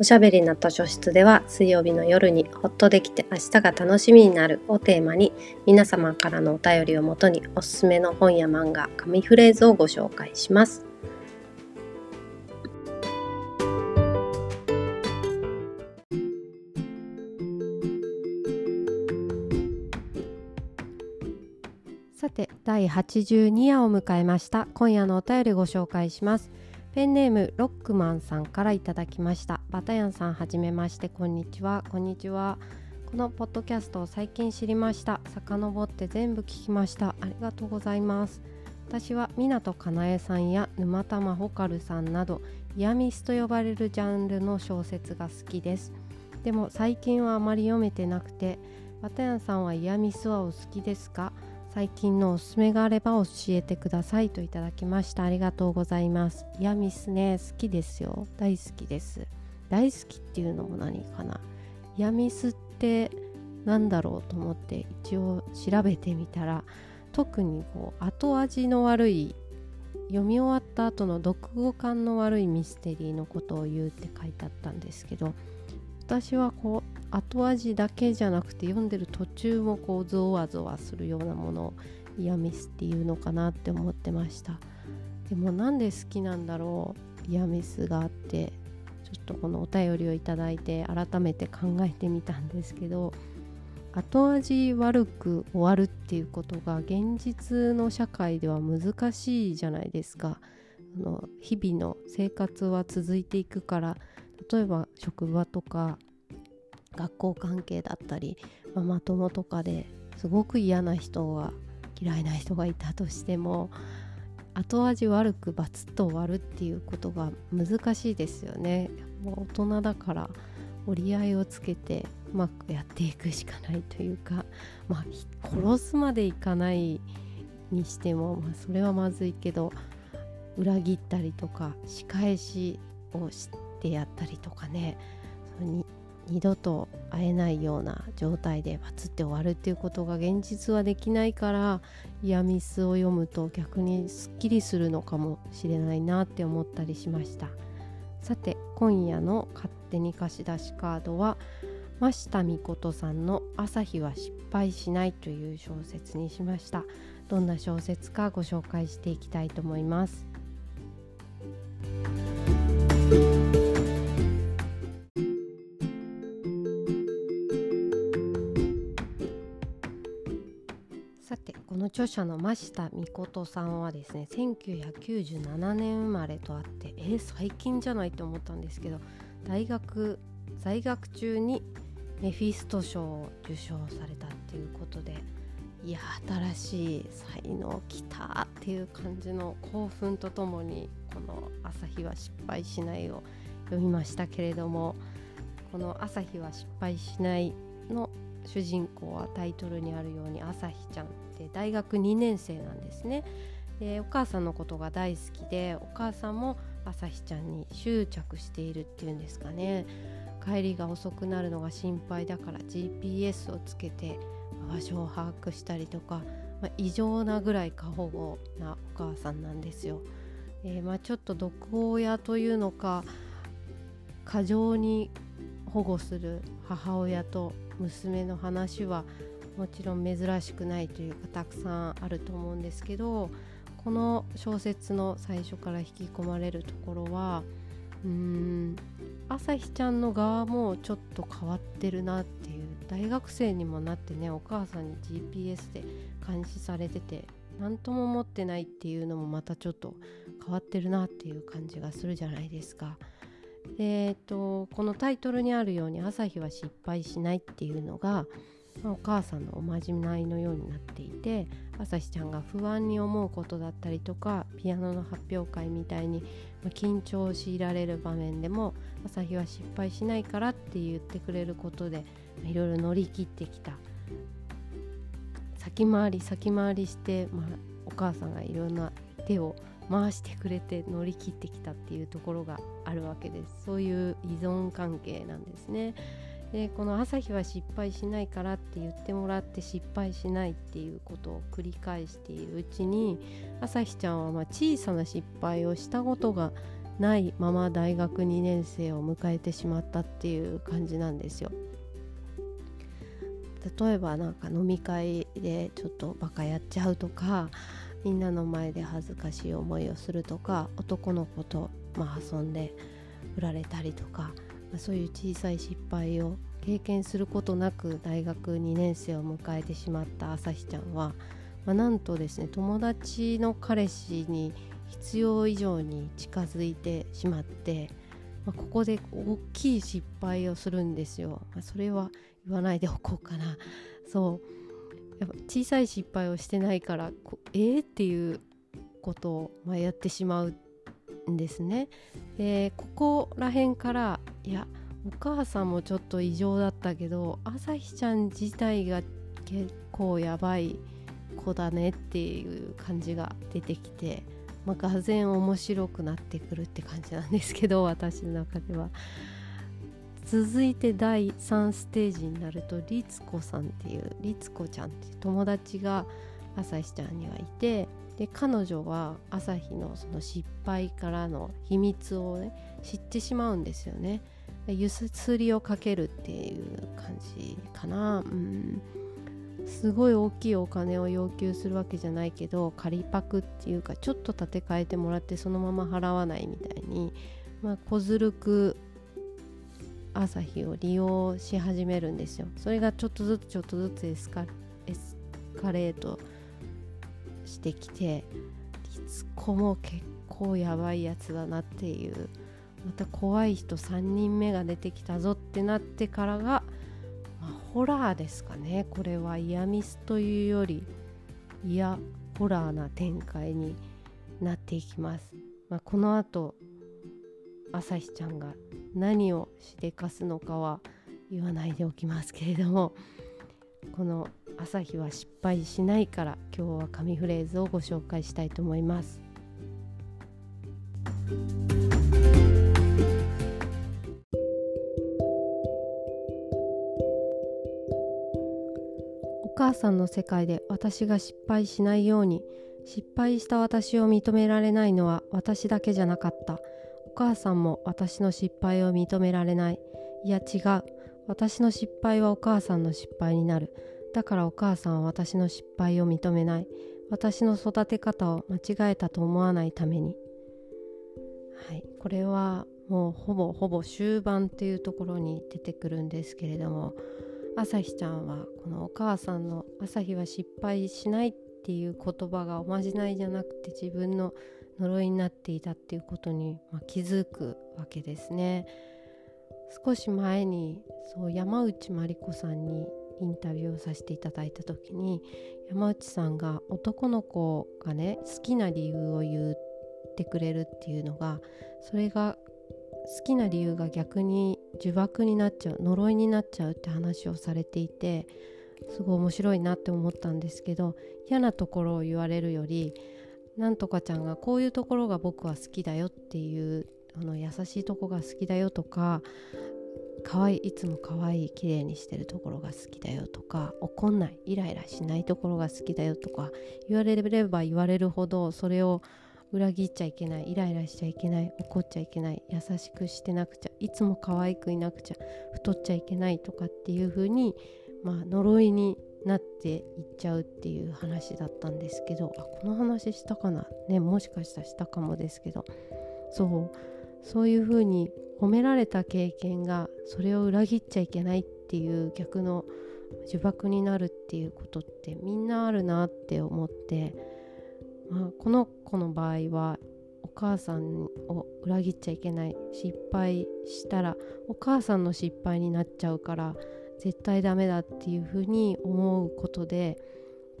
おしゃべりな図書室では水曜日の夜にほっとできて明日が楽しみになるをテーマに皆様からのお便りをもとにおすすめの本や漫画、紙フレーズをご紹介します。さて第82夜を迎えました今夜のお便りご紹介しますペンネームロックマンさんからいただきました。バタヤンさんはじめまして。こんにちは。こんにちは。このポッドキャストを最近知りました。遡って全部聞きました。ありがとうございます。私は湊かなえさんや沼田真帆カルさんなどイヤミスと呼ばれるジャンルの小説が好きです。でも最近はあまり読めてなくてバタヤンさんはイヤミスはお好きですか？最近のおすすめがあれば教えてくださいといただきました。ありがとうございます。イヤミスね好きですよ。大好きです。大好きっていうのも何かな。イヤミスって何だろうと思って一応調べてみたら特にこう後味の悪い読み終わった後の読後感の悪いミステリーのことを言うって書いてあったんですけど私はこう後味だけじゃなくて読んでる途中もこうゾワゾワするようなものをイヤミスっていうのかなって思ってました。でもなんで好きなんだろうイヤミスがあってちょっとこのお便りをいただいて改めて考えてみたんですけど後味悪く終わるっていうことが現実の社会では難しいじゃないですか。あの日々の生活は続いていくから例えば職場とか学校関係だったりママ友とかですごく嫌な人が嫌いな人がいたとしても後味悪くバツッと終わるっていうことが難しいですよね。もう大人だから折り合いをつけてうまくやっていくしかないというか、まあ、殺すまでいかないにしても、まあ、それはまずいけど裏切ったりとか仕返しをしてやったりとかねその二度と会えないような状態でバツって終わるっていうことが現実はできないからイヤミスを読むと逆にすっきりするのかもしれないなって思ったりしました。さて今夜の勝手に貸し出しカードは真下美琴さんの「朝日は失敗しない」という小説にしました。どんな小説かご紹介していきたいと思います。著者の真下美琴さんはですね1997年生まれとあってえー、最近じゃないと思ったんですけど大学在学中にメフィスト賞を受賞されたっていうことでいや新しい才能きたっていう感じの興奮とともにこの「朝日は失敗しない」を読みましたけれどもこの「朝日は失敗しない」の主人公はタイトルにあるように朝日ちゃんって大学2年生なんですねでお母さんのことが大好きでお母さんも朝日ちゃんに執着しているっていうんですかね帰りが遅くなるのが心配だから GPS をつけて場所を把握したりとか、まあ、異常なぐらい過保護なお母さんなんですよ。えー、まあ、ちょっと毒親というのか過剰に保護する母親と娘の話はもちろん珍しくないというかたくさんあると思うんですけどこの小説の最初から引き込まれるところはうーん朝日ちゃんの側もちょっと変わってるなっていう大学生にもなってねお母さんに GPS で監視されてて何とも思ってないっていうのもまたちょっと変わってるなっていう感じがするじゃないですか。えーと、このタイトルにあるように「朝日は失敗しない」っていうのが、お母さんのおまじないのようになっていて朝日ちゃんが不安に思うことだったりとかピアノの発表会みたいに、まあ、緊張を強いられる場面でも「朝日は失敗しないから」って言ってくれることで、いろいろ乗り切ってきた。先回り先回りして、まあ、お母さんがいろんな手を回してくれて乗り切ってきたっていうところがあるわけですそういう依存関係なんですねでこの朝日は失敗しないからって言ってもらって失敗しないっていうことを繰り返しているうちに朝日ちゃんはま小さな失敗をしたことがないまま大学2年生を迎えてしまったっていう感じなんですよ。例えばなんか飲み会でちょっとバカやっちゃうとかみんなの前で恥ずかしい思いをするとか男の子とまあ遊んで振られたりとかまあ、そういう小さい失敗を経験することなく大学2年生を迎えてしまった朝日ちゃんは、まあ、なんとですね友達の彼氏に必要以上に近づいてしまって、まあ、ここで大きい失敗をするんですよ。まあ、それは言わないでおこうかな。そうやっぱ小さい失敗をしてないからえー、っていうことを、まあ、やってしまうんですね。でここら辺からいやお母さんもちょっと異常だったけど朝日ちゃん自体が結構やばい子だねっていう感じが出てきて、まあ、がぜん面白くなってくるって感じなんですけど私の中では。続いて第3ステージになると律子さんっていう律子ちゃんっていう友達が朝日ちゃんにはいてで彼女は朝日のその失敗からの秘密をね知ってしまうんですよね。ゆすりをかけるっていう感じかな、うん、すごい大きいお金を要求するわけじゃないけど仮パクっていうかちょっと立て替えてもらってそのまま払わないみたいに、まあ、小ずるく朝日を利用し始めるんですよ。それがちょっとずつちょっとずつエスカレートしてきてリツコも結構やばいやつだなっていう。また怖い人3人目が出てきたぞってなってからが、まあ、ホラーですかね。これはイヤミスというよりいやホラーな展開になっていきます、まあ、このあと朝日ちゃんが何をしでかすのかは言わないでおきますけれどもこの朝日は失敗しないから今日は紙フレーズをご紹介したいと思います。お母さんの世界で私が失敗しないように失敗した私を認められないのは私だけじゃなかった。母さんも私の失敗を認められない。いや違う。私の失敗はお母さんの失敗になる。だからお母さんは私の失敗を認めない。私の育て方を間違えたと思わないために。はい。これはもうほぼほぼ終盤っていうところに出てくるんですけれども朝日ちゃんはこのお母さんの「朝日は失敗しない」っていう言葉がおまじないじゃなくて自分の呪いになっていたっていうことに、ま気づくわけですね。少し前にそう山内真理子さんにインタビューをさせていただいた時に山内さんが男の子がね好きな理由を言ってくれるっていうのがそれが好きな理由が逆に呪縛になっちゃう呪いになっちゃうって話をされていてすごい面白いなって思ったんですけど嫌なところを言われるよりなんとかちゃんがこういうところが僕は好きだよっていうあの優しいとこが好きだよとか可愛いいつも可愛い綺麗にしてるところが好きだよとか怒んないイライラしないところが好きだよとか言われれば言われるほどそれを裏切っちゃいけないイライラしちゃいけない怒っちゃいけない優しくしてなくちゃいつも可愛くいなくちゃ太っちゃいけないとかっていう風にまあ呪いになっていっちゃうっていう話だったんですけどあこの話したかな？ねもしかしたらしたかもですけど。そう。そういう風に褒められた経験がそれを裏切っちゃいけないっていう逆の呪縛になるっていうことってみんなあるなって思って、まあ、この子の場合はお母さんを裏切っちゃいけない失敗したらお母さんの失敗になっちゃうから絶対ダメだっていうふうに思うことで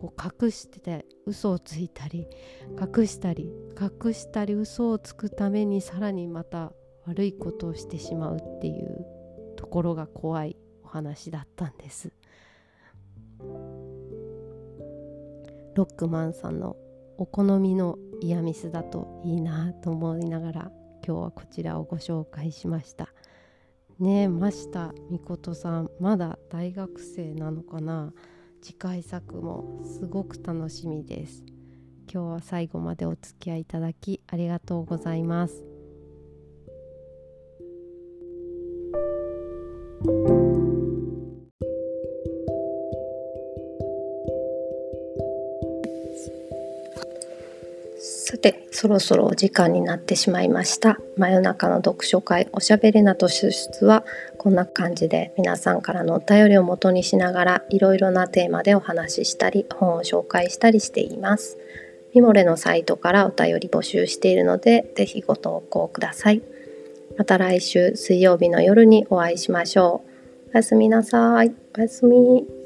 こう隠してて嘘をついたり隠したり隠したり嘘をつくためにさらにまた悪いことをしてしまうっていうところが怖いお話だったんです。ロックマンさんの「お好みのイヤミスだといいなと思いながら今日はこちらをご紹介しました。ねえ真下美琴さん。まだ大学生なのかな？次回作もすごく楽しみです。今日は最後までお付き合いいただきありがとうございます。てそろそろお時間になってしまいました。真夜中の読書会おしゃべりなと出出はこんな感じで皆さんからのお便りを元にしながらいろいろなテーマでお話ししたり本を紹介したりしています。ミモレのサイトからお便り募集しているのでぜひご投稿ください。また来週水曜日の夜にお会いしましょう。おやすみなさい。おやすみ。